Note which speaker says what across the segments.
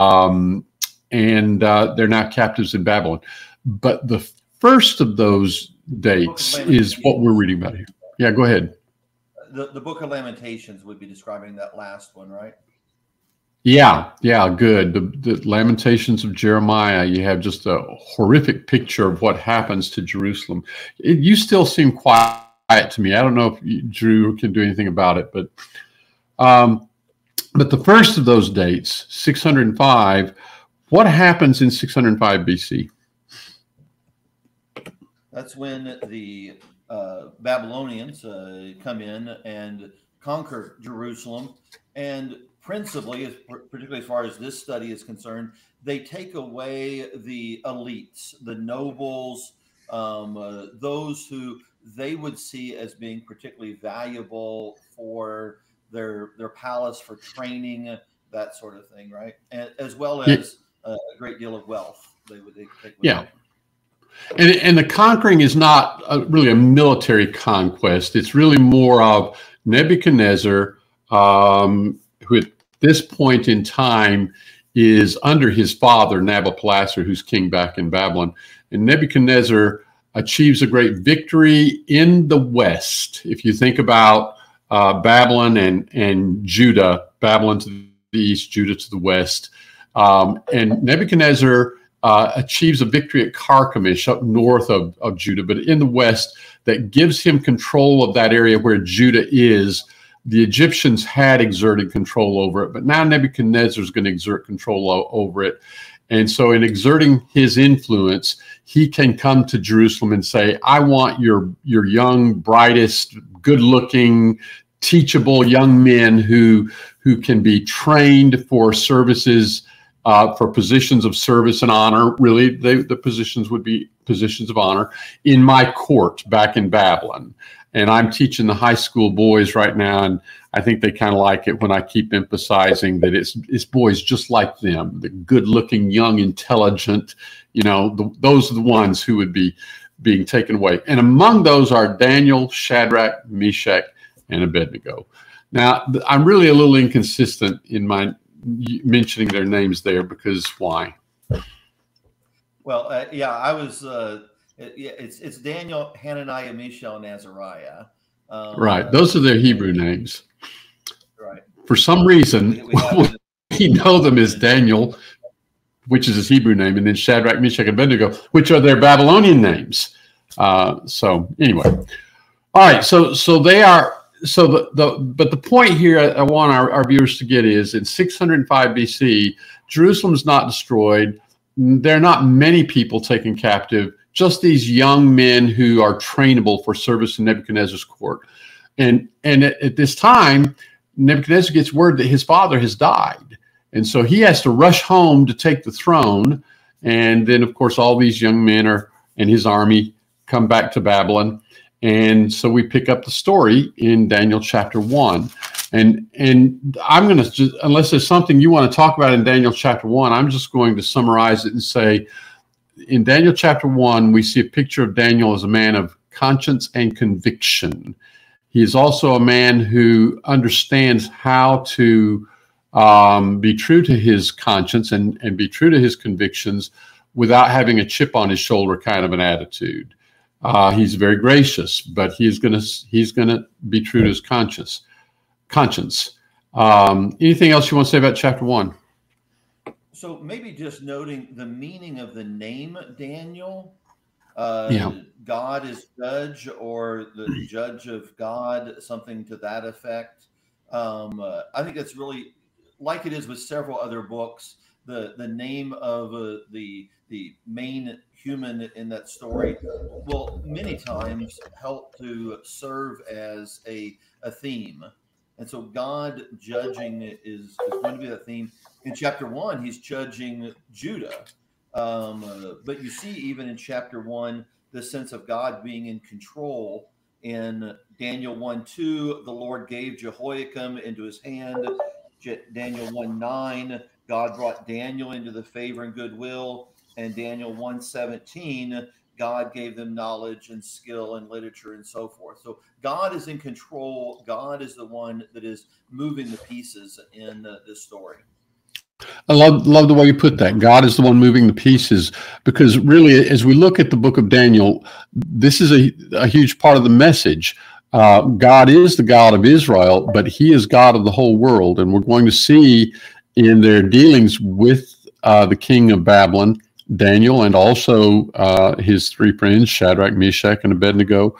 Speaker 1: um, and uh, they're now captives in Babylon. But the first of those dates is what we're reading about here. Yeah, go ahead.
Speaker 2: The, the book of Lamentations would be describing that last one, right?
Speaker 1: Yeah, yeah, good. The, the Lamentations of Jeremiah, you have just a horrific picture of what happens to Jerusalem. It, you still seem quiet to me. I don't know if you, Drew can do anything about it, but um, but the first of those dates, 605, what happens in 605 BC?
Speaker 2: That's when the uh, Babylonians uh, come in and conquer Jerusalem. And principally, particularly as far as this study is concerned, they take away the elites, the nobles, um, uh, those who they would see as being particularly valuable for their their palace for training, that sort of thing, right? And, as well as a great deal of wealth. They would they take.
Speaker 1: Yeah. And, and the conquering is not a, really a military conquest. It's really more of Nebuchadnezzar, um, who at this point in time is under his father, Nabopolassar, who's king back in Babylon. And Nebuchadnezzar achieves a great victory in the West. If you think about uh, Babylon and, and Judah, Babylon to the east, Judah to the west. Um, and Nebuchadnezzar uh, achieves a victory at Carchemish up north of, of Judah, but in the west that gives him control of that area where Judah is. The Egyptians had exerted control over it, but now Nebuchadnezzar is going to exert control over it. And so, in exerting his influence, he can come to Jerusalem and say, I want your, your young, brightest, good looking, teachable young men who, who can be trained for services, uh, for positions of service and honor. Really, they, the positions would be positions of honor in my court back in Babylon. And I'm teaching the high school boys right now, and I think they kind of like it when I keep emphasizing that it's it's boys just like them, the good-looking, young, intelligent. You know, the, those are the ones who would be being taken away. And among those are Daniel, Shadrach, Meshach, and Abednego. Now, I'm really a little inconsistent in my mentioning their names there because why?
Speaker 2: Well, uh, yeah, I was. Uh, it, it's it's Daniel, Hananiah, Mishael, and Azariah.
Speaker 1: Um, right, those are their Hebrew names.
Speaker 2: Right.
Speaker 1: For some reason, we, we, we know them as Daniel, which is his Hebrew name, and then Shadrach, Meshach, and Abednego, which are their Babylonian names. Uh, so anyway, all right. So so they are. So the, the but the point here I, I want our, our viewers to get is in 605 BC, Jerusalem's not destroyed. There are not many people taken captive just these young men who are trainable for service in Nebuchadnezzar's court. And, and at, at this time, Nebuchadnezzar gets word that his father has died. And so he has to rush home to take the throne. And then, of course, all these young men are and his army come back to Babylon. And so we pick up the story in Daniel chapter one. And and I'm going to unless there's something you want to talk about in Daniel chapter one, I'm just going to summarize it and say in Daniel chapter one, we see a picture of Daniel as a man of conscience and conviction. He is also a man who understands how to um, be true to his conscience and, and be true to his convictions without having a chip on his shoulder kind of an attitude. Uh, he's very gracious, but he's gonna he's gonna be true to his conscience. Conscience. Um, anything else you want to say about chapter one?
Speaker 2: So maybe just noting the meaning of the name Daniel. Uh,
Speaker 1: yeah.
Speaker 2: God is judge or the judge of God, something to that effect. Um, uh, I think that's really like it is with several other books. The the name of uh, the the main human in that story will many times help to serve as a a theme. And so God judging is, is going to be the theme. In chapter one, he's judging Judah. Um, uh, but you see, even in chapter one, the sense of God being in control. In Daniel 1 2, the Lord gave Jehoiakim into his hand. Daniel 1 9, God brought Daniel into the favor and goodwill. And Daniel 1 17, God gave them knowledge and skill and literature and so forth. So God is in control. God is the one that is moving the pieces in uh, this story.
Speaker 1: I love love the way you put that. God is the one moving the pieces because really, as we look at the book of Daniel, this is a, a huge part of the message. Uh, God is the God of Israel, but He is God of the whole world, and we're going to see in their dealings with uh, the king of Babylon, Daniel, and also uh, his three friends, Shadrach, Meshach, and Abednego,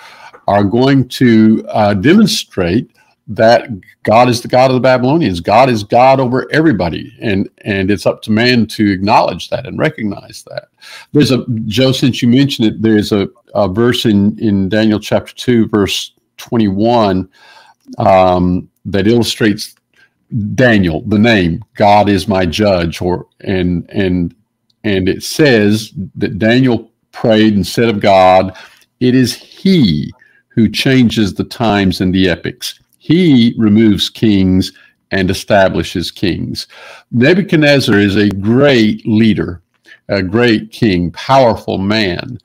Speaker 1: are going to uh, demonstrate that God is the God of the Babylonians. God is God over everybody, and and it's up to man to acknowledge that and recognize that. There's a Joe, since you mentioned it, there's a, a verse in in Daniel chapter two, verse twenty one, um, that illustrates Daniel, the name God is my judge, or and and and it says that Daniel prayed and said of God, "It is He who changes the times and the epochs." He removes kings and establishes kings. Nebuchadnezzar is a great leader, a great king, powerful man.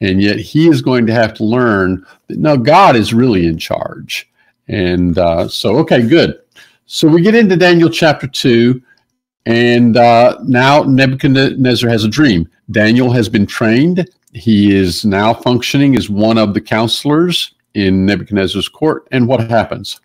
Speaker 1: And yet he is going to have to learn that no, God is really in charge. And uh, so, okay, good. So we get into Daniel chapter 2, and uh, now Nebuchadnezzar has a dream. Daniel has been trained. He is now functioning as one of the counselors in Nebuchadnezzar's court. And what happens?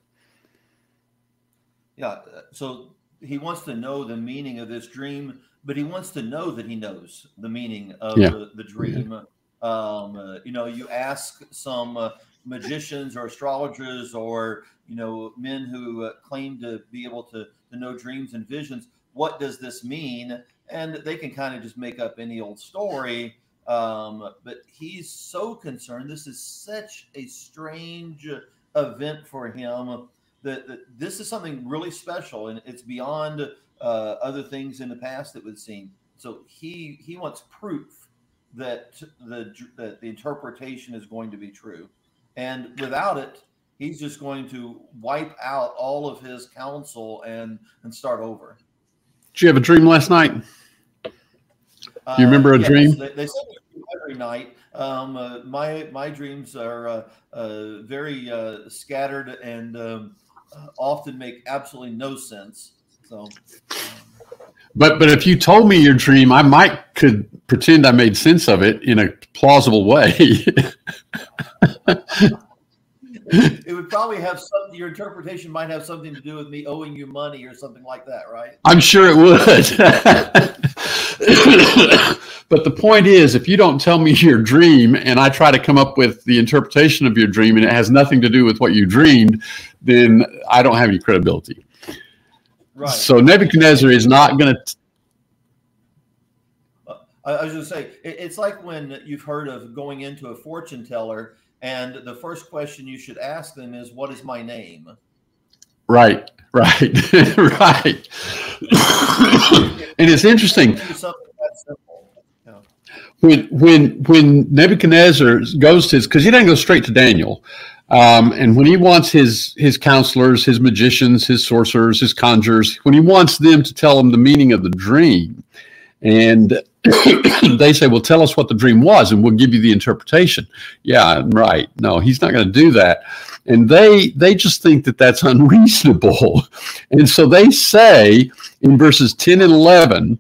Speaker 2: Yeah. So he wants to know the meaning of this dream, but he wants to know that he knows the meaning of yeah. the, the, dream. Yeah. Um, uh, you know, you ask some uh, magicians or astrologers or, you know, men who uh, claim to be able to, to know dreams and visions, what does this mean? And they can kind of just make up any old story. Um, but he's so concerned. This is such a strange event for him that, that this is something really special and it's beyond uh, other things in the past that would seen. So he he wants proof that the that the interpretation is going to be true, and without it, he's just going to wipe out all of his counsel and and start over.
Speaker 1: Did you have a dream last night?
Speaker 2: Uh,
Speaker 1: you remember a
Speaker 2: yes,
Speaker 1: dream?
Speaker 2: They, they every night. Um, uh, my my dreams are uh, uh very uh, scattered and um, uh, often make absolutely no sense. So.
Speaker 1: But but if you told me your dream, I might could pretend I made sense of it in a plausible way.
Speaker 2: it would probably have some your interpretation might have something to do with me owing you money or something like that right?
Speaker 1: I'm sure it would. But the point is if you don't tell me your dream and i try to come up with the interpretation of your dream and it has nothing to do with what you dreamed then i don't have any credibility. Right. So nebuchadnezzar is not going to
Speaker 2: I was going to say, it's like when you've heard of going into a fortune teller and the first question you should ask them is, What is my name?
Speaker 1: Right, right, right. and it's interesting. When when when Nebuchadnezzar goes to his because he doesn't go straight to Daniel, um, and when he wants his his counselors, his magicians, his sorcerers, his conjurers, when he wants them to tell him the meaning of the dream, and they say, Well, tell us what the dream was and we'll give you the interpretation. Yeah, right. No, he's not going to do that. And they they just think that that's unreasonable. And so they say in verses 10 and 11,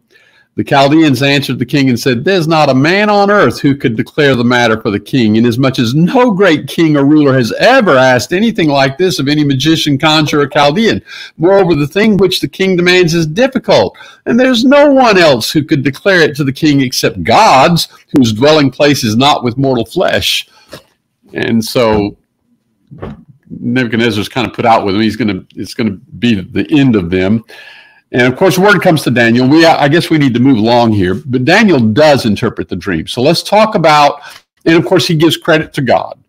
Speaker 1: the Chaldeans answered the king and said, There's not a man on earth who could declare the matter for the king, inasmuch as no great king or ruler has ever asked anything like this of any magician, conjurer, or Chaldean. Moreover, the thing which the king demands is difficult, and there's no one else who could declare it to the king except God's, whose dwelling place is not with mortal flesh. And so Nebuchadnezzar's kind of put out with him. He's going to, it's going to be the end of them. And of course, word comes to Daniel. We, I guess we need to move along here, but Daniel does interpret the dream. So let's talk about, and of course, he gives credit to God.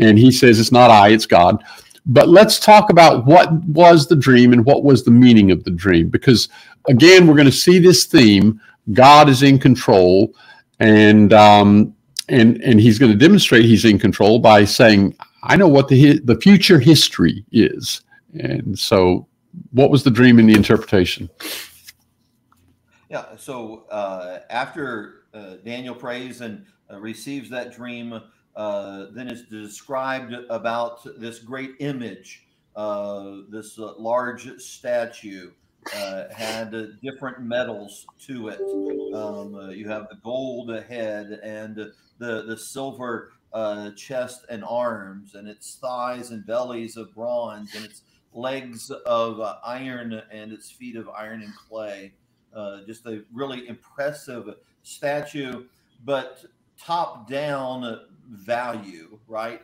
Speaker 1: And he says, it's not I, it's God. But let's talk about what was the dream and what was the meaning of the dream. Because again, we're going to see this theme God is in control. And, um, and, and he's going to demonstrate he's in control by saying, I know what the, the future history is. And so what was the dream and the interpretation?
Speaker 2: Yeah. So uh, after uh, Daniel prays and uh, receives that dream, uh, then it's described about this great image, uh, this uh, large statue had different metals to it. Um, you have the gold head and the the silver chest and arms, and its thighs and bellies of bronze, and its legs of uh, iron and its feet of iron and clay. Uh, just a really impressive statue, but top down value, right?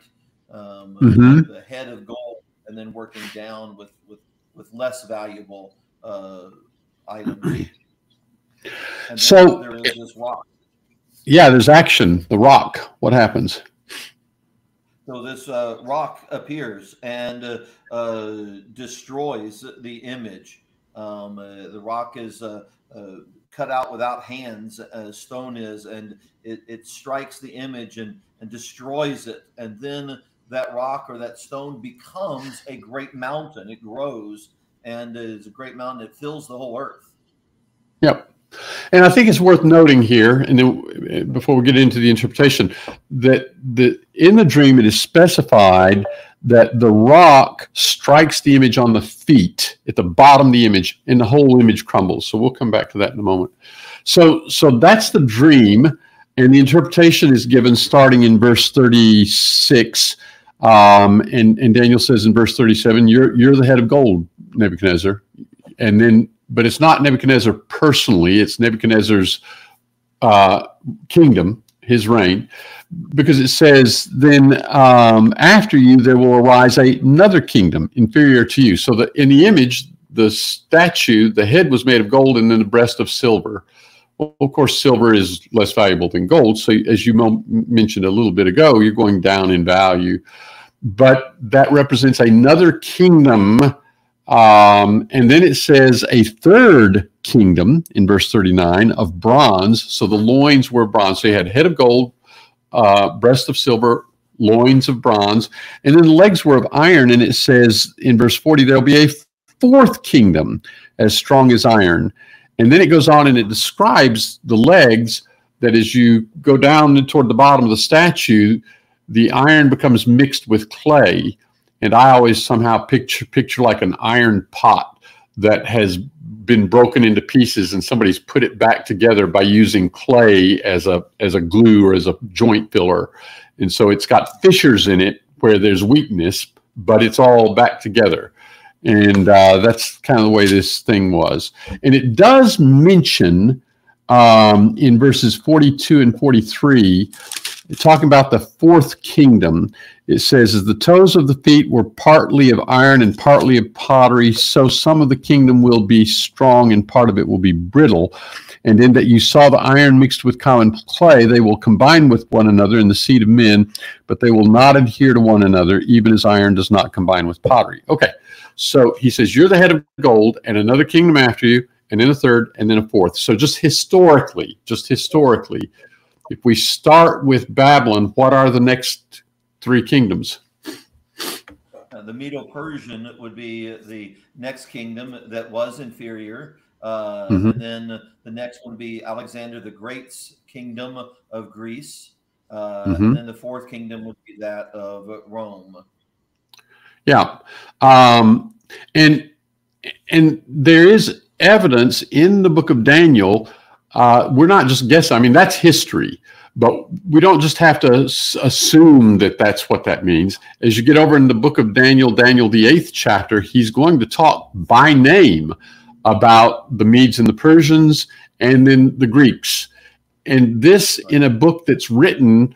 Speaker 2: Um, mm-hmm. The head of gold, and then working down with with with less valuable uh, items.
Speaker 1: so there is this rock. Yeah, there's action. The rock. What happens?
Speaker 2: So this uh, rock appears and uh, uh, destroys the image. Um, uh, the rock is cut out without hands, stone is, and it, it strikes the image and, and destroys it. And then that rock or that stone becomes a great mountain. It grows and is a great mountain. It fills the whole earth.
Speaker 1: Yep. And I think it's worth noting here, and then before we get into the interpretation, that the in the dream it is specified that the rock strikes the image on the feet at the bottom of the image, and the whole image crumbles. So we'll come back to that in a moment. So so that's the dream, and the interpretation is given starting in verse thirty six. Um, and, and Daniel says in verse 37, you're, you're the head of gold, Nebuchadnezzar. And then but it's not Nebuchadnezzar personally, it's Nebuchadnezzar's uh, kingdom, his reign, because it says, then um, after you there will arise another kingdom inferior to you. So that in the image, the statue, the head was made of gold and then the breast of silver. Well, of course, silver is less valuable than gold. So, as you mentioned a little bit ago, you're going down in value. But that represents another kingdom um, and then it says a third kingdom in verse 39 of bronze. So the loins were bronze. So you had head of gold, uh, breast of silver, loins of bronze, and then the legs were of iron. And it says in verse 40, there'll be a fourth kingdom as strong as iron. And then it goes on and it describes the legs that as you go down toward the bottom of the statue, the iron becomes mixed with clay and I always somehow picture picture like an iron pot that has been broken into pieces and somebody's put it back together by using clay as a as a glue or as a joint filler. And so it's got fissures in it where there's weakness, but it's all back together. And uh, that's kind of the way this thing was. And it does mention um, in verses 42 and 43 talking about the fourth kingdom, it says, As the toes of the feet were partly of iron and partly of pottery, so some of the kingdom will be strong and part of it will be brittle. And in that you saw the iron mixed with common clay, they will combine with one another in the seed of men, but they will not adhere to one another, even as iron does not combine with pottery. Okay, so he says, You're the head of gold, and another kingdom after you, and then a third, and then a fourth. So just historically, just historically, if we start with Babylon, what are the next three kingdoms?
Speaker 2: Uh, the Medo-Persian would be the next kingdom that was inferior. Uh, mm-hmm. And then the next one would be Alexander the Great's kingdom of Greece. Uh, mm-hmm. And then the fourth kingdom would be that of Rome.
Speaker 1: Yeah. Um, and and there is evidence in the book of Daniel uh, we're not just guessing. I mean, that's history, but we don't just have to assume that that's what that means. As you get over in the book of Daniel, Daniel, the eighth chapter, he's going to talk by name about the Medes and the Persians and then the Greeks. And this in a book that's written,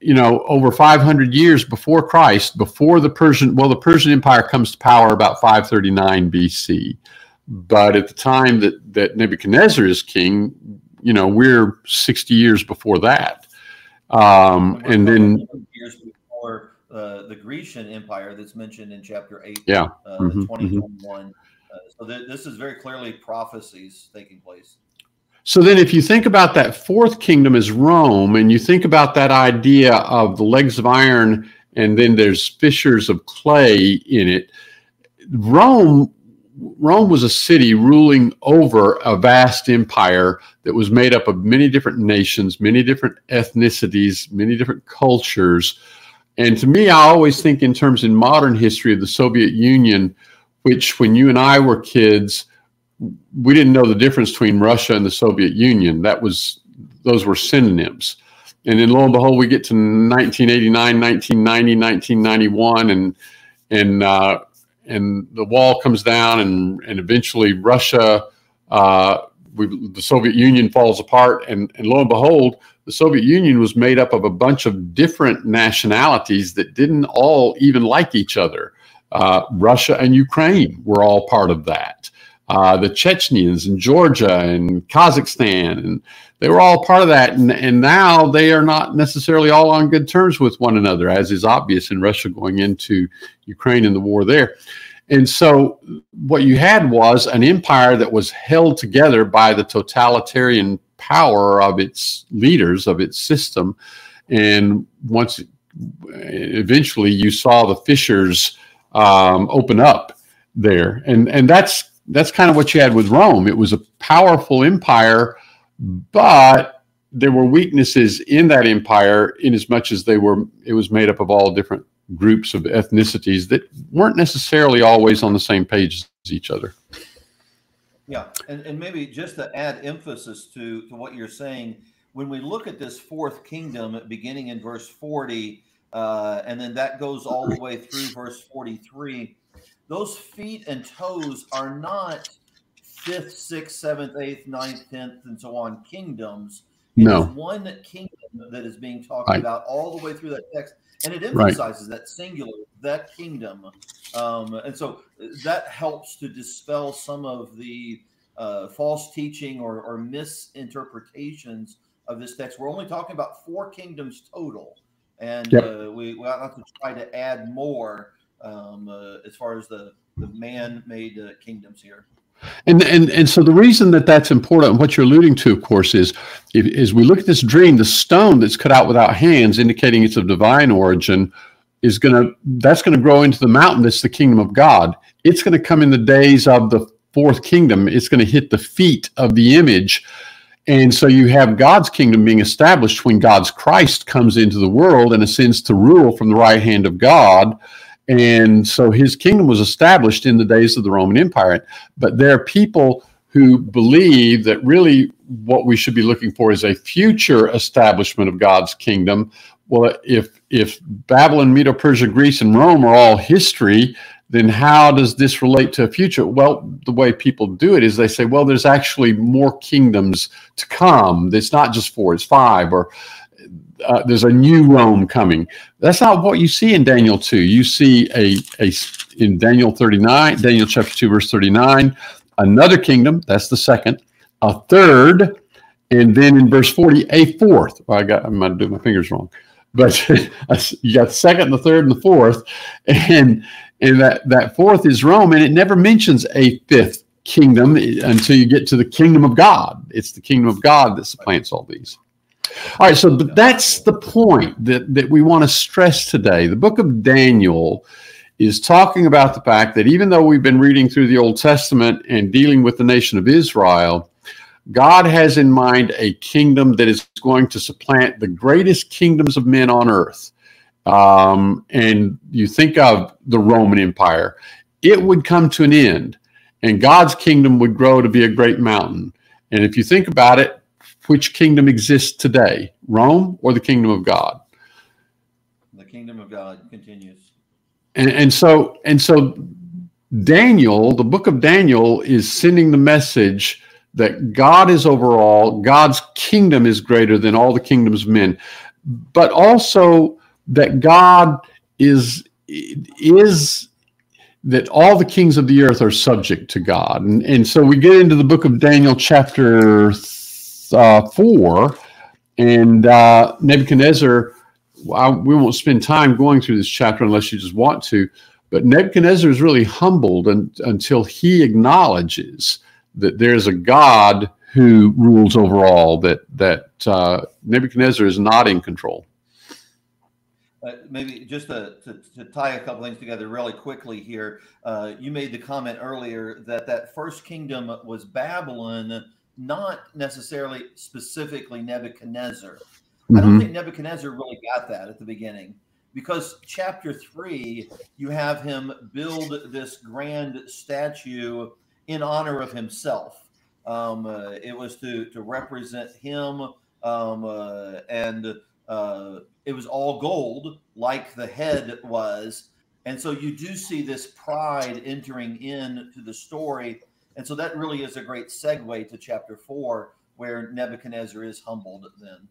Speaker 1: you know, over 500 years before Christ, before the Persian, well, the Persian Empire comes to power about 539 BC. But at the time that, that Nebuchadnezzar is king, you know, we're 60 years before that. Um, and then
Speaker 2: years before uh, the Grecian Empire that's mentioned in chapter 8,
Speaker 1: yeah,
Speaker 2: uh, mm-hmm, 2021. Mm-hmm. Uh, so th- this is very clearly prophecies taking place.
Speaker 1: So then, if you think about that fourth kingdom as Rome, and you think about that idea of the legs of iron, and then there's fissures of clay in it, Rome Rome was a city ruling over a vast empire that was made up of many different nations, many different ethnicities, many different cultures. And to me, I always think in terms in modern history of the Soviet Union, which when you and I were kids we didn't know the difference between Russia and the Soviet Union. That was those were synonyms. And then lo and behold, we get to 1989, 1990, 1991, and and uh, and the wall comes down, and and eventually Russia, uh, we, the Soviet Union falls apart, and and lo and behold, the Soviet Union was made up of a bunch of different nationalities that didn't all even like each other. Uh, Russia and Ukraine were all part of that. Uh, the Chechens and Georgia and Kazakhstan, and they were all part of that. And, and now they are not necessarily all on good terms with one another, as is obvious in Russia going into Ukraine and the war there. And so, what you had was an empire that was held together by the totalitarian power of its leaders, of its system. And once eventually you saw the fissures um, open up there. And, and that's, that's kind of what you had with Rome. It was a powerful empire, but there were weaknesses in that empire in as much as they were, it was made up of all different groups of ethnicities that weren't necessarily always on the same page as each other.
Speaker 2: Yeah, and, and maybe just to add emphasis to, to what you're saying, when we look at this fourth kingdom beginning in verse 40, uh, and then that goes all the way through verse 43, those feet and toes are not fifth, sixth, seventh, eighth, ninth, tenth, and so on kingdoms. It no. one kingdom that is being talked right. about all the way through that text and it emphasizes right. that singular, that kingdom, um, and so that helps to dispel some of the uh, false teaching or, or, misinterpretations of this text. We're only talking about four kingdoms total, and yep. uh, we, we have to try to add more um, uh, as far as the the man-made uh, kingdoms here.
Speaker 1: And, and and so the reason that that's important, what you're alluding to, of course, is as we look at this dream, the stone that's cut out without hands, indicating it's of divine origin, is to that's to grow into the mountain that's the kingdom of God. It's to come in the days of the fourth kingdom. It's to hit the feet of the image. And so you have God's kingdom being established when God's Christ comes into the world and ascends to rule from the right hand of God. And so his kingdom was established in the days of the Roman Empire. But there are people who believe that really what we should be looking for is a future establishment of God's kingdom. Well, if if Babylon, Medo Persia, Greece, and Rome are all history, then how does this relate to a future? Well, the way people do it is they say, well, there's actually more kingdoms to come. It's not just four, it's five, or uh, there's a new Rome coming. That's not what you see in Daniel 2. You see a, a in Daniel 39, Daniel chapter 2, verse 39, another kingdom, that's the second, a third, and then in verse 40, a fourth. Well, I got I might do my fingers wrong. But you got the second, the third, and the fourth. And and that, that fourth is Rome, and it never mentions a fifth kingdom until you get to the kingdom of God. It's the kingdom of God that supplants all these. All right, so that's the point that, that we want to stress today. The book of Daniel is talking about the fact that even though we've been reading through the Old Testament and dealing with the nation of Israel, God has in mind a kingdom that is going to supplant the greatest kingdoms of men on earth. Um, and you think of the Roman Empire, it would come to an end, and God's kingdom would grow to be a great mountain. And if you think about it, which kingdom exists today, Rome or the kingdom of God?
Speaker 2: The kingdom of God continues.
Speaker 1: And, and so, and so, Daniel, the book of Daniel, is sending the message that God is over all, God's kingdom is greater than all the kingdoms of men, but also that God is is that all the kings of the earth are subject to God. And, and so we get into the book of Daniel, chapter uh, 4, and uh, Nebuchadnezzar, I, we won't spend time going through this chapter unless you just want to, but Nebuchadnezzar is really humbled and, until he acknowledges that there's a God who rules over all, that, that uh, Nebuchadnezzar is not in control.
Speaker 2: Uh, maybe just to, to, to, tie a couple things together really quickly here. Uh, you made the comment earlier that that first kingdom was Babylon, not necessarily specifically Nebuchadnezzar. Mm-hmm. I don't mm-hmm. think Nebuchadnezzar really got that at the beginning because chapter three, you have him build this grand statue in honor of himself. Um, uh, it was to to represent him, um, uh, and uh, it was all gold, like the head was. And so you do see this pride entering into the story, and so that really is a great segue to chapter four, where Nebuchadnezzar is humbled. Then.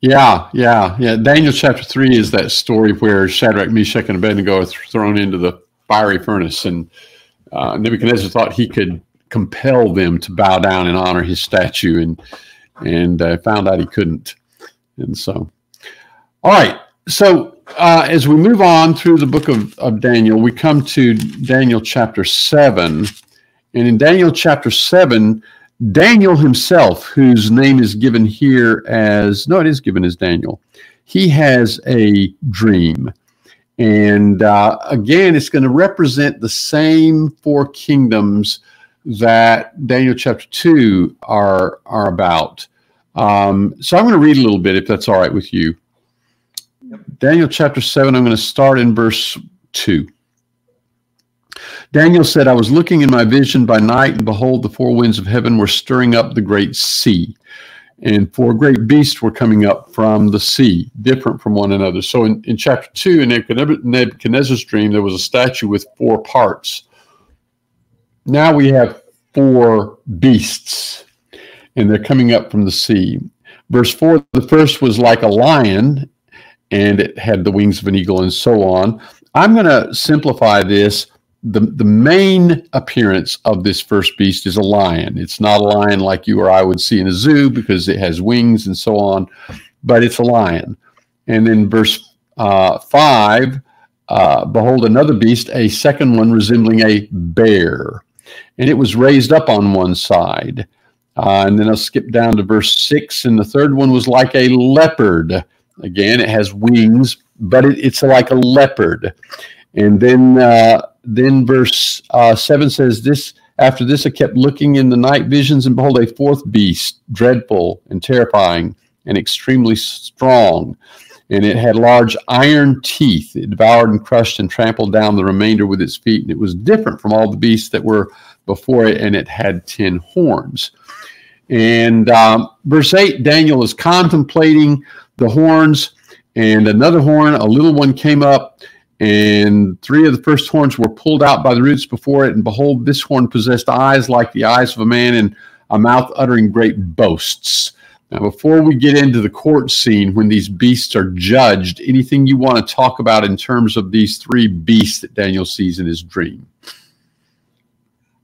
Speaker 1: Yeah, yeah, yeah. Daniel chapter three is that story where Shadrach, Meshach, and Abednego are thrown into the fiery furnace, and uh, Nebuchadnezzar thought he could compel them to bow down and honor his statue, and and uh, found out he couldn't. And so, all right. So uh, as we move on through the book of, of Daniel, we come to Daniel chapter seven, and in Daniel chapter seven, Daniel himself, whose name is given here as no, it is given as Daniel. He has a dream. And uh, again, it's going to represent the same four kingdoms that Daniel chapter 2 are, are about. Um, so I'm going to read a little bit if that's all right with you. Daniel chapter 7, I'm going to start in verse 2. Daniel said, I was looking in my vision by night, and behold, the four winds of heaven were stirring up the great sea and four great beasts were coming up from the sea, different from one another. So in, in chapter 2, in Nebuchadnezzar's dream, there was a statue with four parts. Now we have four beasts, and they're coming up from the sea. Verse 4 the first was like a lion, and it had the wings of an eagle, and so on. I'm going to simplify this the, the main appearance of this first beast is a lion. It's not a lion like you or I would see in a zoo because it has wings and so on, but it's a lion. And then verse uh, 5 uh, Behold, another beast, a second one resembling a bear. And it was raised up on one side. Uh, and then I'll skip down to verse 6. And the third one was like a leopard. Again, it has wings, but it, it's like a leopard. And then uh, then verse uh, 7 says, This after this I kept looking in the night visions, and behold, a fourth beast, dreadful and terrifying and extremely strong. And it had large iron teeth. It devoured and crushed and trampled down the remainder with its feet. And it was different from all the beasts that were before it, and it had ten horns. And um, verse 8, Daniel is contemplating the horns, and another horn, a little one, came up and three of the first horns were pulled out by the roots before it. And behold, this horn possessed eyes like the eyes of a man and a mouth uttering great boasts. Now, before we get into the court scene when these beasts are judged, anything you want to talk about in terms of these three beasts that Daniel sees in his dream?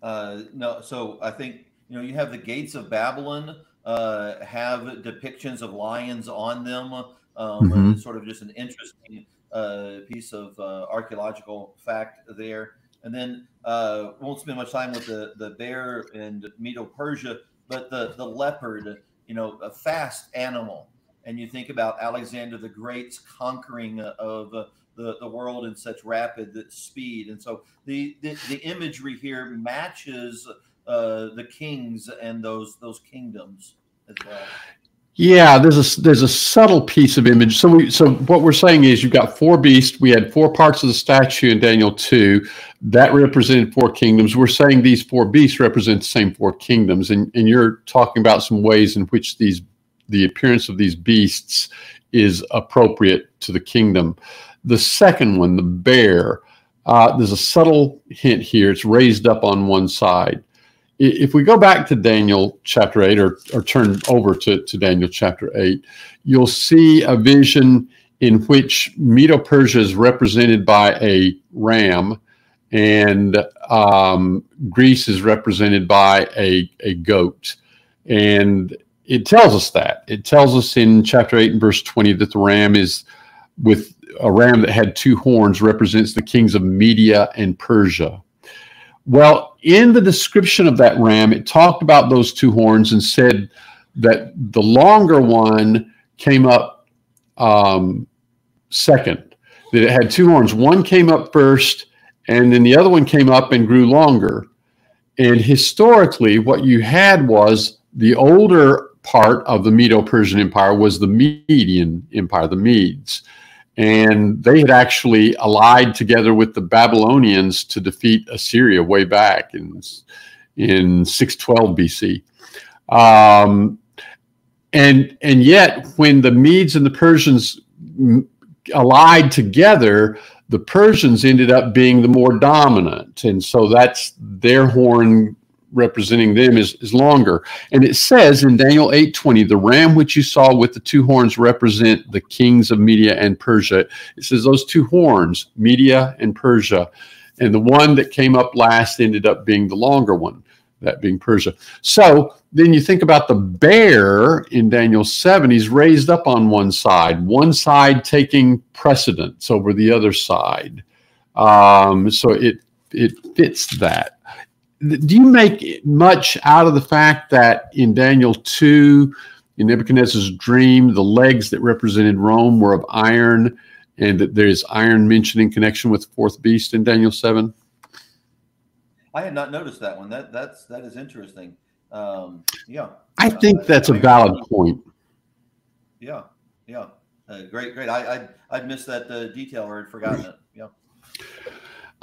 Speaker 2: Uh, no, so I think you know you have the gates of Babylon uh, have depictions of lions on them. Um, mm-hmm. Sort of just an interesting uh, piece of uh, archaeological fact there. And then uh, won't spend much time with the, the bear and Medo Persia, but the, the leopard, you know, a fast animal. And you think about Alexander the Great's conquering of the, the world in such rapid speed. And so the, the, the imagery here matches uh, the kings and those those kingdoms as well.
Speaker 1: Yeah, there's a there's a subtle piece of image. So we so what we're saying is you've got four beasts. We had four parts of the statue in Daniel two that represented four kingdoms. We're saying these four beasts represent the same four kingdoms, and and you're talking about some ways in which these the appearance of these beasts is appropriate to the kingdom. The second one, the bear, uh, there's a subtle hint here. It's raised up on one side if we go back to Daniel chapter 8 or, or turn over to, to Daniel chapter 8, you'll see a vision in which Medo Persia is represented by a ram and um, Greece is represented by a, a goat. And it tells us that. It tells us in chapter 8 and verse 20 that the ram is with a ram that had two horns represents the kings of Media and Persia. Well, in the description of that ram, it talked about those two horns and said that the longer one came up um, second, that it had two horns. One came up first, and then the other one came up and grew longer. And historically, what you had was the older part of the Medo Persian Empire was the Median Empire, the Medes. And they had actually allied together with the Babylonians to defeat Assyria way back in in 612 BC. Um, and and yet, when the Medes and the Persians allied together, the Persians ended up being the more dominant, and so that's their horn representing them is, is longer. And it says in Daniel 8:20, the ram which you saw with the two horns represent the kings of Media and Persia. It says those two horns, Media and Persia, and the one that came up last ended up being the longer one, that being Persia. So then you think about the bear in Daniel 7, he's raised up on one side, one side taking precedence over the other side. Um, so it it fits that do you make much out of the fact that in Daniel 2, in Nebuchadnezzar's dream, the legs that represented Rome were of iron, and that there's iron mentioned in connection with the fourth beast in Daniel 7?
Speaker 2: I had not noticed that one. That that's that is interesting. Um, yeah,
Speaker 1: I think uh, that's a valid point.
Speaker 2: Yeah, yeah, uh, great, great. I I I'd missed that uh, detail or had forgotten it. Yeah.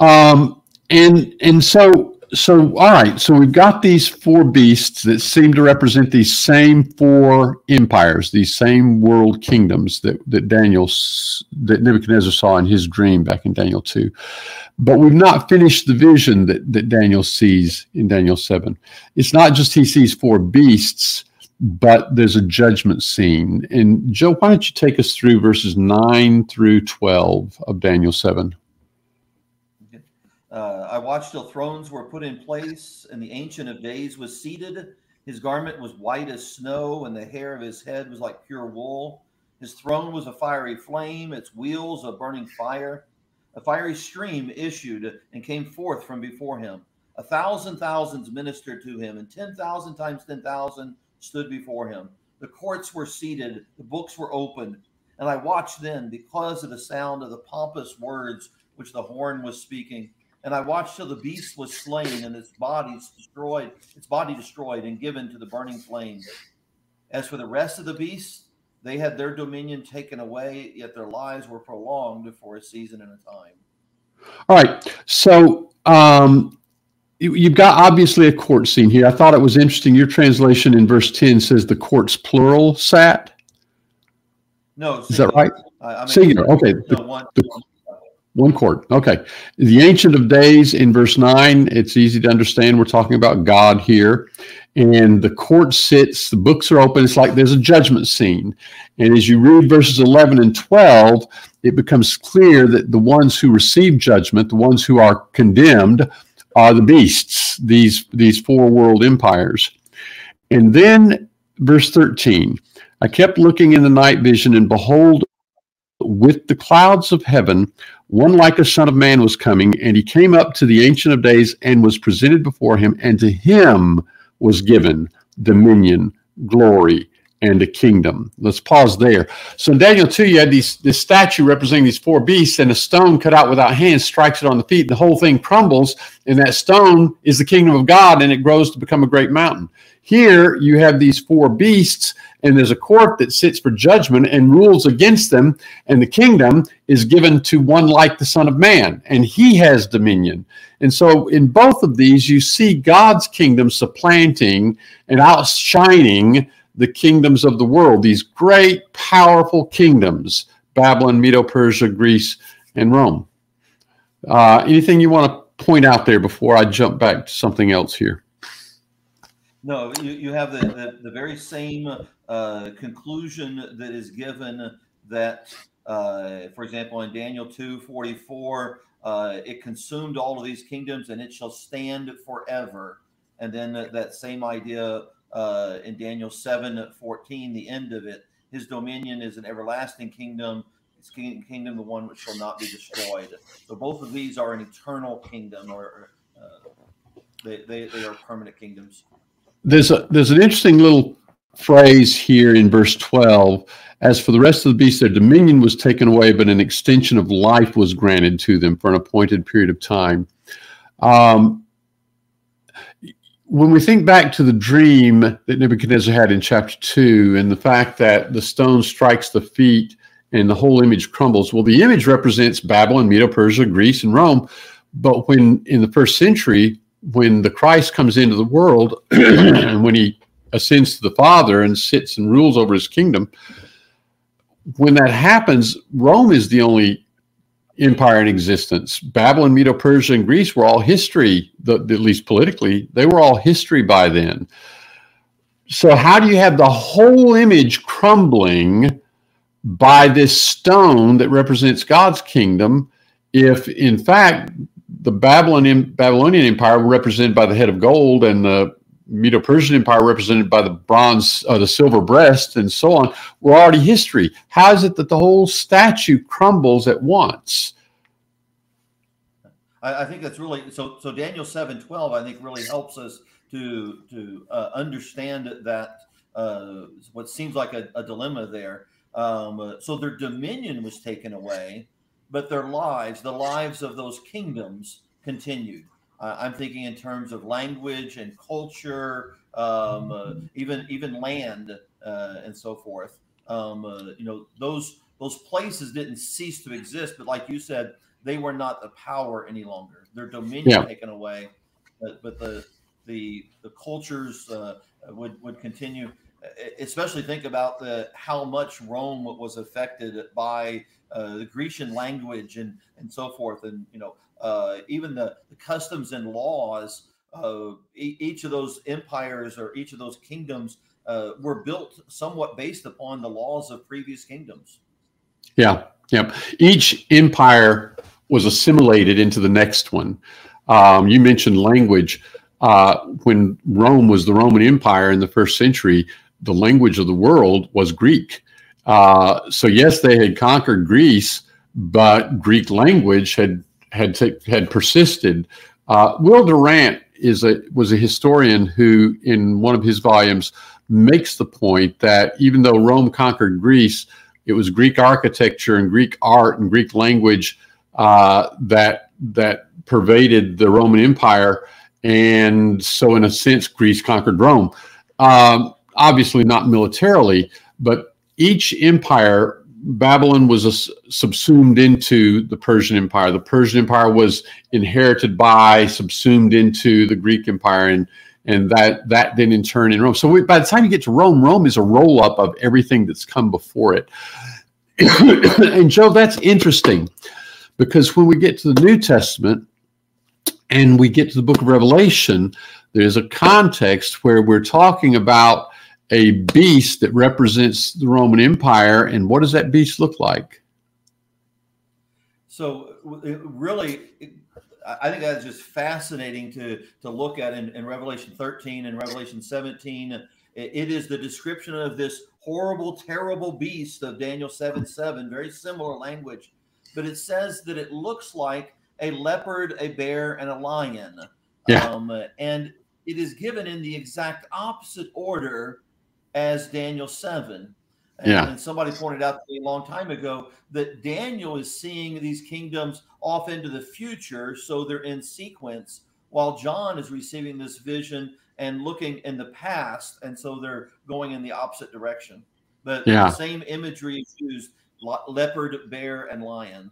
Speaker 1: Um, and and so so all right so we've got these four beasts that seem to represent these same four empires these same world kingdoms that that daniel that nebuchadnezzar saw in his dream back in daniel 2 but we've not finished the vision that that daniel sees in daniel 7 it's not just he sees four beasts but there's a judgment scene. And joe why don't you take us through verses 9 through 12 of daniel 7
Speaker 2: uh, I watched till thrones were put in place, and the Ancient of Days was seated. His garment was white as snow, and the hair of his head was like pure wool. His throne was a fiery flame, its wheels a burning fire. A fiery stream issued and came forth from before him. A thousand thousands ministered to him, and 10,000 times 10,000 stood before him. The courts were seated, the books were opened. And I watched then because of the sound of the pompous words which the horn was speaking. And I watched till the beast was slain and its body destroyed, its body destroyed and given to the burning flames. As for the rest of the beasts, they had their dominion taken away, yet their lives were prolonged for a season and a time.
Speaker 1: All right. So um, you, have got obviously a court scene here. I thought it was interesting. Your translation in verse 10 says the courts plural sat.
Speaker 2: No,
Speaker 1: is that right? I mean, singular. Okay. No, the, one, the, one court. Okay. The Ancient of Days in verse 9, it's easy to understand. We're talking about God here. And the court sits, the books are open. It's like there's a judgment scene. And as you read verses 11 and 12, it becomes clear that the ones who receive judgment, the ones who are condemned, are the beasts, these, these four world empires. And then verse 13 I kept looking in the night vision, and behold, with the clouds of heaven, one like a son of man was coming, and he came up to the Ancient of Days and was presented before him, and to him was given dominion, glory, and a kingdom. Let's pause there. So in Daniel 2, you had these, this statue representing these four beasts, and a stone cut out without hands strikes it on the feet. The whole thing crumbles, and that stone is the kingdom of God, and it grows to become a great mountain. Here you have these four beasts, and there's a court that sits for judgment and rules against them, and the kingdom is given to one like the Son of Man, and he has dominion. And so in both of these, you see God's kingdom supplanting and outshining the kingdoms of the world, these great, powerful kingdoms Babylon, Medo Persia, Greece, and Rome. Uh, anything you want to point out there before I jump back to something else here?
Speaker 2: No, you, you have the, the, the very same uh, conclusion that is given that, uh, for example, in Daniel 2 44, uh, it consumed all of these kingdoms and it shall stand forever. And then that same idea uh, in Daniel 7 14, the end of it, his dominion is an everlasting kingdom. His kingdom, the one which shall not be destroyed. So both of these are an eternal kingdom, or uh, they, they, they are permanent kingdoms
Speaker 1: there's a there's an interesting little phrase here in verse 12 as for the rest of the beasts their dominion was taken away but an extension of life was granted to them for an appointed period of time um, when we think back to the dream that nebuchadnezzar had in chapter 2 and the fact that the stone strikes the feet and the whole image crumbles. Well, the image represents Babylon, Medo Persia, Greece, and Rome. But when in the first century, when the Christ comes into the world and when he ascends to the Father and sits and rules over his kingdom, when that happens, Rome is the only empire in existence. Babylon, Medo Persia, and Greece were all history, the, at least politically, they were all history by then. So, how do you have the whole image crumbling by this stone that represents God's kingdom if, in fact, the Babylonian, Babylonian Empire were represented by the head of gold and the Medo Persian Empire represented by the bronze, uh, the silver breast, and so on, were already history. How is it that the whole statue crumbles at once?
Speaker 2: I, I think that's really so. So Daniel seven twelve, I think, really helps us to to uh, understand that uh, what seems like a, a dilemma there. Um, so their dominion was taken away, but their lives, the lives of those kingdoms, continued. Uh, I'm thinking in terms of language and culture, um, uh, even even land uh, and so forth. Um, uh, you know, those those places didn't cease to exist, but like you said, they were not the power any longer. Their dominion yeah. taken away, but, but the the the cultures uh, would would continue. Especially think about the how much Rome was affected by the Grecian language and and so forth, and you know uh, even the, the, customs and laws of each of those empires or each of those kingdoms uh, were built somewhat based upon the laws of previous kingdoms.
Speaker 1: Yeah, yeah. Each empire was assimilated into the next one. Um, you mentioned language. Uh, when Rome was the Roman Empire in the first century, the language of the world was Greek. Uh, so yes, they had conquered Greece, but Greek language had had had persisted. Uh, Will Durant is a was a historian who, in one of his volumes, makes the point that even though Rome conquered Greece, it was Greek architecture and Greek art and Greek language uh, that that pervaded the Roman Empire, and so in a sense, Greece conquered Rome. Um, obviously, not militarily, but each empire Babylon was subsumed into the Persian Empire. The Persian Empire was inherited by, subsumed into the Greek Empire, and and that that then in turn in Rome. So we, by the time you get to Rome, Rome is a roll up of everything that's come before it. and Joe, that's interesting because when we get to the New Testament and we get to the Book of Revelation, there's a context where we're talking about a beast that represents the Roman Empire. And what does that beast look like?
Speaker 2: So, really, I think that's just fascinating to to look at in, in Revelation 13 and Revelation 17. It is the description of this horrible, terrible beast of Daniel 7 7, very similar language. But it says that it looks like a leopard, a bear, and a lion. Yeah. Um, and it is given in the exact opposite order as Daniel 7. And, yeah. and somebody pointed out to me a long time ago that Daniel is seeing these kingdoms off into the future, so they're in sequence, while John is receiving this vision and looking in the past, and so they're going in the opposite direction. But yeah. the same imagery is used leopard, bear, and lion.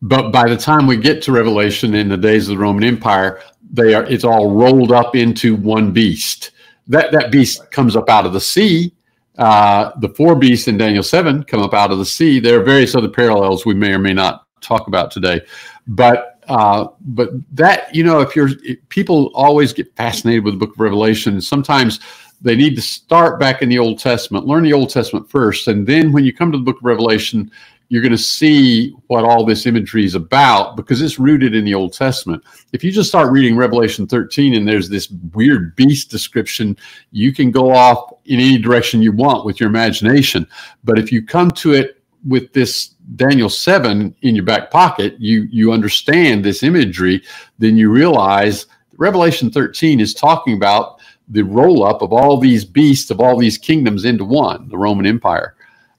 Speaker 1: But by the time we get to Revelation in the days of the Roman Empire, they are it's all rolled up into one beast that that beast comes up out of the sea. Uh, the four beasts in Daniel seven come up out of the sea. There are various other parallels we may or may not talk about today, but uh, but that you know, if you're if people always get fascinated with the Book of Revelation. Sometimes they need to start back in the Old Testament, learn the Old Testament first, and then when you come to the Book of Revelation, you're going to see what all this imagery is about because it's rooted in the Old Testament. If you just start reading Revelation 13 and there's this weird beast description, you can go off in any direction you want with your imagination. But if you come to it with this Daniel 7 in your back pocket, you you understand this imagery, then you realize Revelation 13 is talking about the roll up of all these beasts of all these kingdoms into one, the Roman Empire.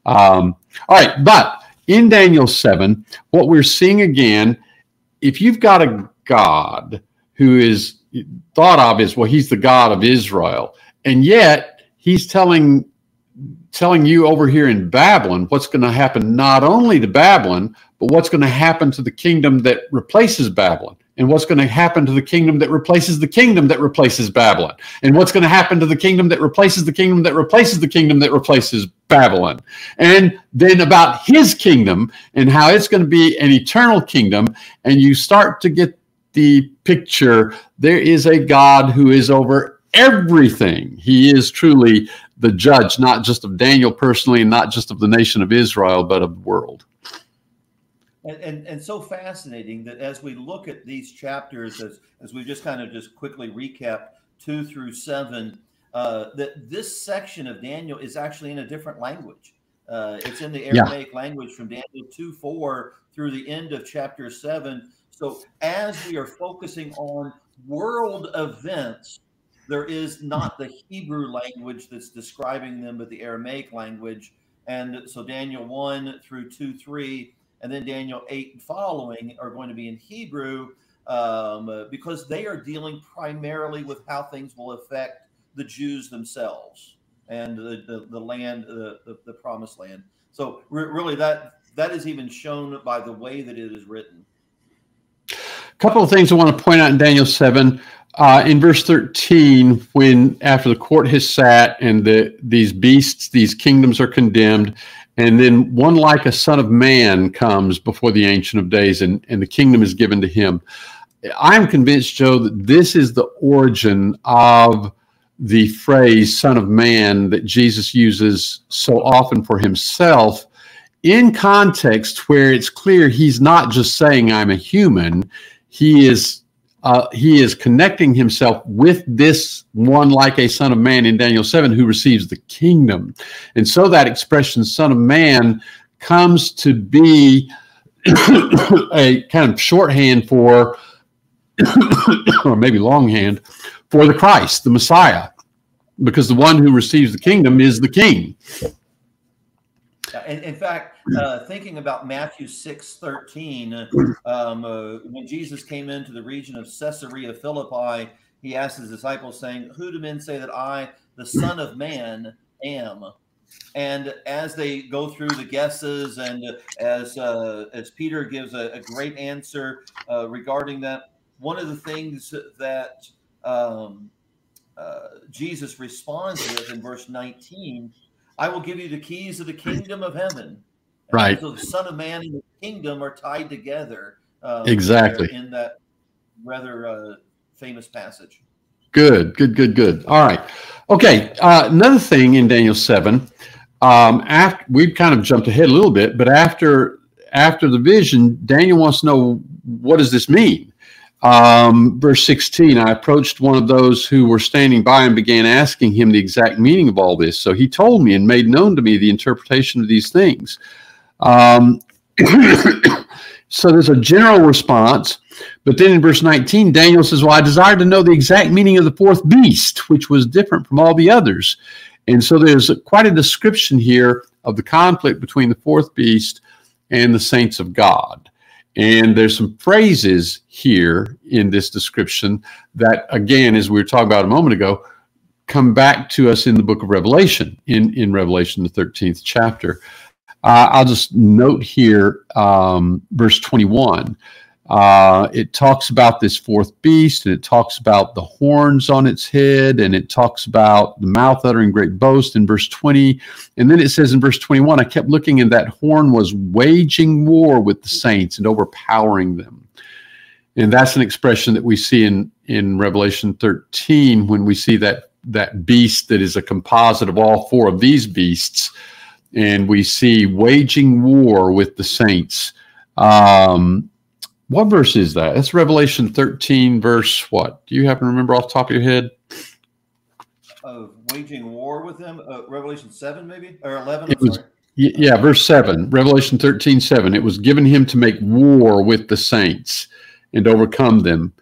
Speaker 1: Um, all right, but in Daniel 7, what we're seeing again, if you've got a God who is thought of as, well, he's the God of Israel, and yet he's telling telling you over here in Babylon what's going to happen not only to Babylon, but what's going to happen to the kingdom that replaces Babylon and what's going to happen to the kingdom that replaces the kingdom that replaces Babylon, and what's going to happen to the kingdom that replaces the kingdom that replaces the kingdom that replaces Babylon, and then about his kingdom and how it's going to be an eternal kingdom. And you start to get the picture there is a God who is over everything. He is truly the judge, not just of Daniel personally, and not just of the nation of Israel, but of the world.
Speaker 2: And, and, and so fascinating that as we look at these chapters, as, as we just kind of just quickly recap two through seven, uh, that this section of Daniel is actually in a different language. Uh, it's in the Aramaic yeah. language from Daniel 2 4 through the end of chapter 7. So, as we are focusing on world events, there is not the Hebrew language that's describing them, but the Aramaic language. And so, Daniel 1 through 2 3 and then Daniel 8 and following are going to be in Hebrew um, because they are dealing primarily with how things will affect the Jews themselves and the, the, the land, the, the, the, promised land. So re- really that that is even shown by the way that it is written.
Speaker 1: A couple of things I want to point out in Daniel 7. Uh, in verse 13, when after the court has sat and the, these beasts, these kingdoms are condemned, and then one like a son of man comes before the ancient of days and, and the kingdom is given to him. I'm convinced joe that this is the origin of the phrase son of man that jesus uses so often for himself in context where it's clear he's not just saying i'm a human. He is uh, he is connecting himself with this one like a son of man in Daniel 7 who receives the kingdom. And so that expression, son of man, comes to be a kind of shorthand for, or maybe longhand, for the Christ, the Messiah, because the one who receives the kingdom is the king.
Speaker 2: In, in fact, uh, thinking about Matthew 6 13, um, uh, when Jesus came into the region of Caesarea Philippi, he asked his disciples, saying, Who do men say that I, the Son of Man, am? And as they go through the guesses, and as uh, as Peter gives a, a great answer uh, regarding that, one of the things that um, uh, Jesus responds with in verse 19 I will give you the keys of the kingdom of heaven.
Speaker 1: Right.
Speaker 2: So the Son of Man and the kingdom are tied together.
Speaker 1: Um, exactly.
Speaker 2: In that rather uh, famous passage.
Speaker 1: Good, good, good, good. All right. Okay. Uh, another thing in Daniel 7, um, after we've kind of jumped ahead a little bit, but after after the vision, Daniel wants to know what does this mean? Um, verse 16, I approached one of those who were standing by and began asking him the exact meaning of all this. So he told me and made known to me the interpretation of these things. Um, so there's a general response. But then in verse 19, Daniel says, Well, I desired to know the exact meaning of the fourth beast, which was different from all the others. And so there's a, quite a description here of the conflict between the fourth beast and the saints of God. And there's some phrases here in this description that, again, as we were talking about a moment ago, come back to us in the book of Revelation, in, in Revelation, the 13th chapter. Uh, I'll just note here, um, verse 21. Uh, it talks about this fourth beast, and it talks about the horns on its head, and it talks about the mouth uttering great boast in verse 20. And then it says in verse 21, I kept looking, and that horn was waging war with the saints and overpowering them. And that's an expression that we see in, in Revelation 13 when we see that, that beast that is a composite of all four of these beasts. And we see waging war with the saints. Um, what verse is that? That's Revelation 13, verse what? Do you happen to remember off the top of your head?
Speaker 2: Of waging war with them? Uh, Revelation 7, maybe? Or 11? It
Speaker 1: was, yeah, verse 7, Revelation 13, 7. It was given him to make war with the saints and overcome them.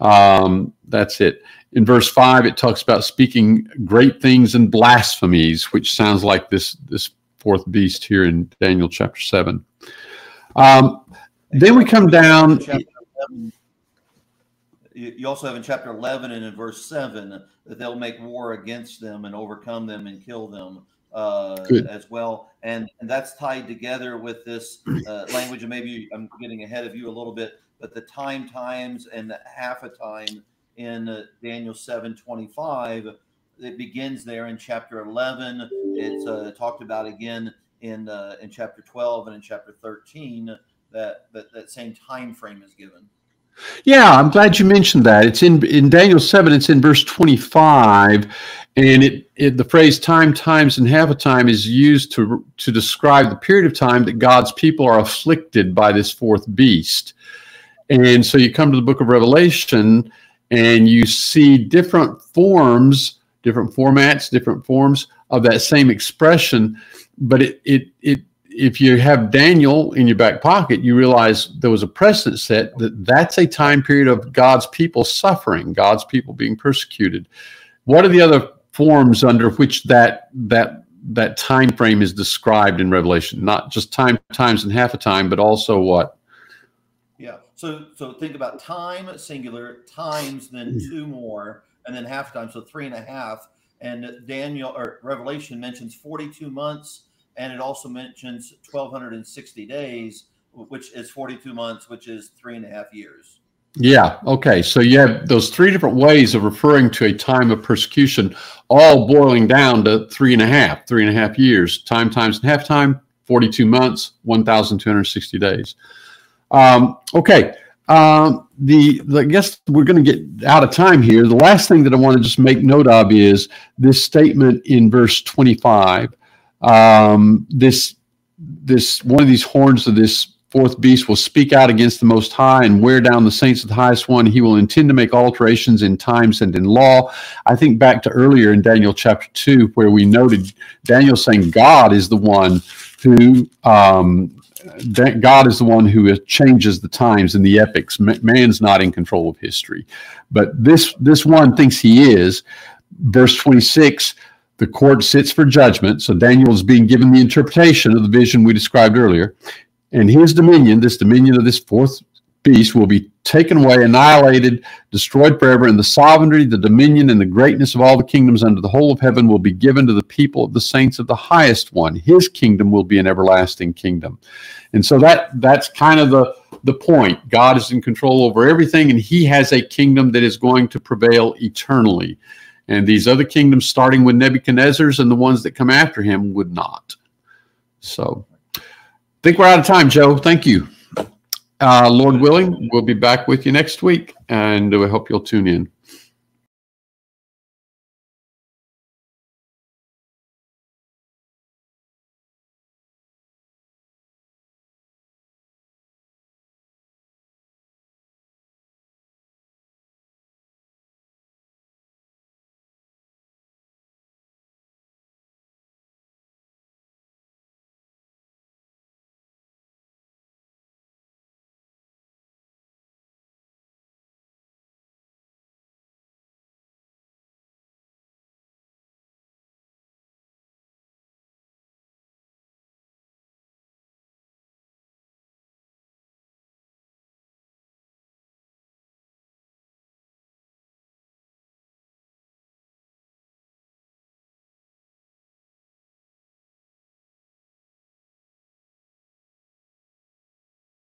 Speaker 1: Um, that's it. In verse 5, it talks about speaking great things and blasphemies, which sounds like this, this fourth beast here in Daniel chapter 7. Um, then we come down.
Speaker 2: you also have in chapter 11 and in verse 7 that they'll make war against them and overcome them and kill them uh, as well. And, and that's tied together with this uh, language. And maybe I'm getting ahead of you a little bit, but the time times and the half a time in uh, Daniel 7 25, it begins there in chapter 11. It's uh, talked about again in uh, in chapter 12 and in chapter 13 that, that that same time frame is given.
Speaker 1: Yeah, I'm glad you mentioned that. It's in in Daniel seven. It's in verse twenty five, and it, it the phrase "time, times, and half a time" is used to to describe the period of time that God's people are afflicted by this fourth beast. And so you come to the Book of Revelation, and you see different forms, different formats, different forms of that same expression, but it it it if you have Daniel in your back pocket, you realize there was a precedent set that that's a time period of God's people suffering, God's people being persecuted. What are the other forms under which that that that time frame is described in Revelation? Not just time, times, and half a time, but also what?
Speaker 2: Yeah. So so think about time singular times, then hmm. two more, and then half time, so three and a half. And Daniel or Revelation mentions forty-two months and it also mentions 1260 days which is 42 months which is three and a half years.
Speaker 1: Yeah okay so you have those three different ways of referring to a time of persecution all boiling down to three and a half three and a half years. Time times and half time 42 months 1260 days. Um, okay um, the, the, I guess we're going to get out of time here. The last thing that I want to just make note of is this statement in verse 25 um, this this one of these horns of this fourth beast will speak out against the most high and wear down the saints of the highest one he will intend to make alterations in times and in law i think back to earlier in daniel chapter 2 where we noted daniel saying god is the one who um, God is the one who changes the times and the epics. Man's not in control of history, but this this one thinks he is. Verse twenty six the court sits for judgment. So Daniel is being given the interpretation of the vision we described earlier. And his dominion, this dominion of this fourth beast, will be taken away, annihilated, destroyed forever. And the sovereignty, the dominion, and the greatness of all the kingdoms under the whole of heaven will be given to the people of the saints of the highest one. His kingdom will be an everlasting kingdom. And so that that's kind of the the point. God is in control over everything, and He has a kingdom that is going to prevail eternally. And these other kingdoms, starting with Nebuchadnezzar's and the ones that come after him, would not. So I think we're out of time, Joe. Thank you. Uh, Lord willing, we'll be back with you next week, and we hope you'll tune in.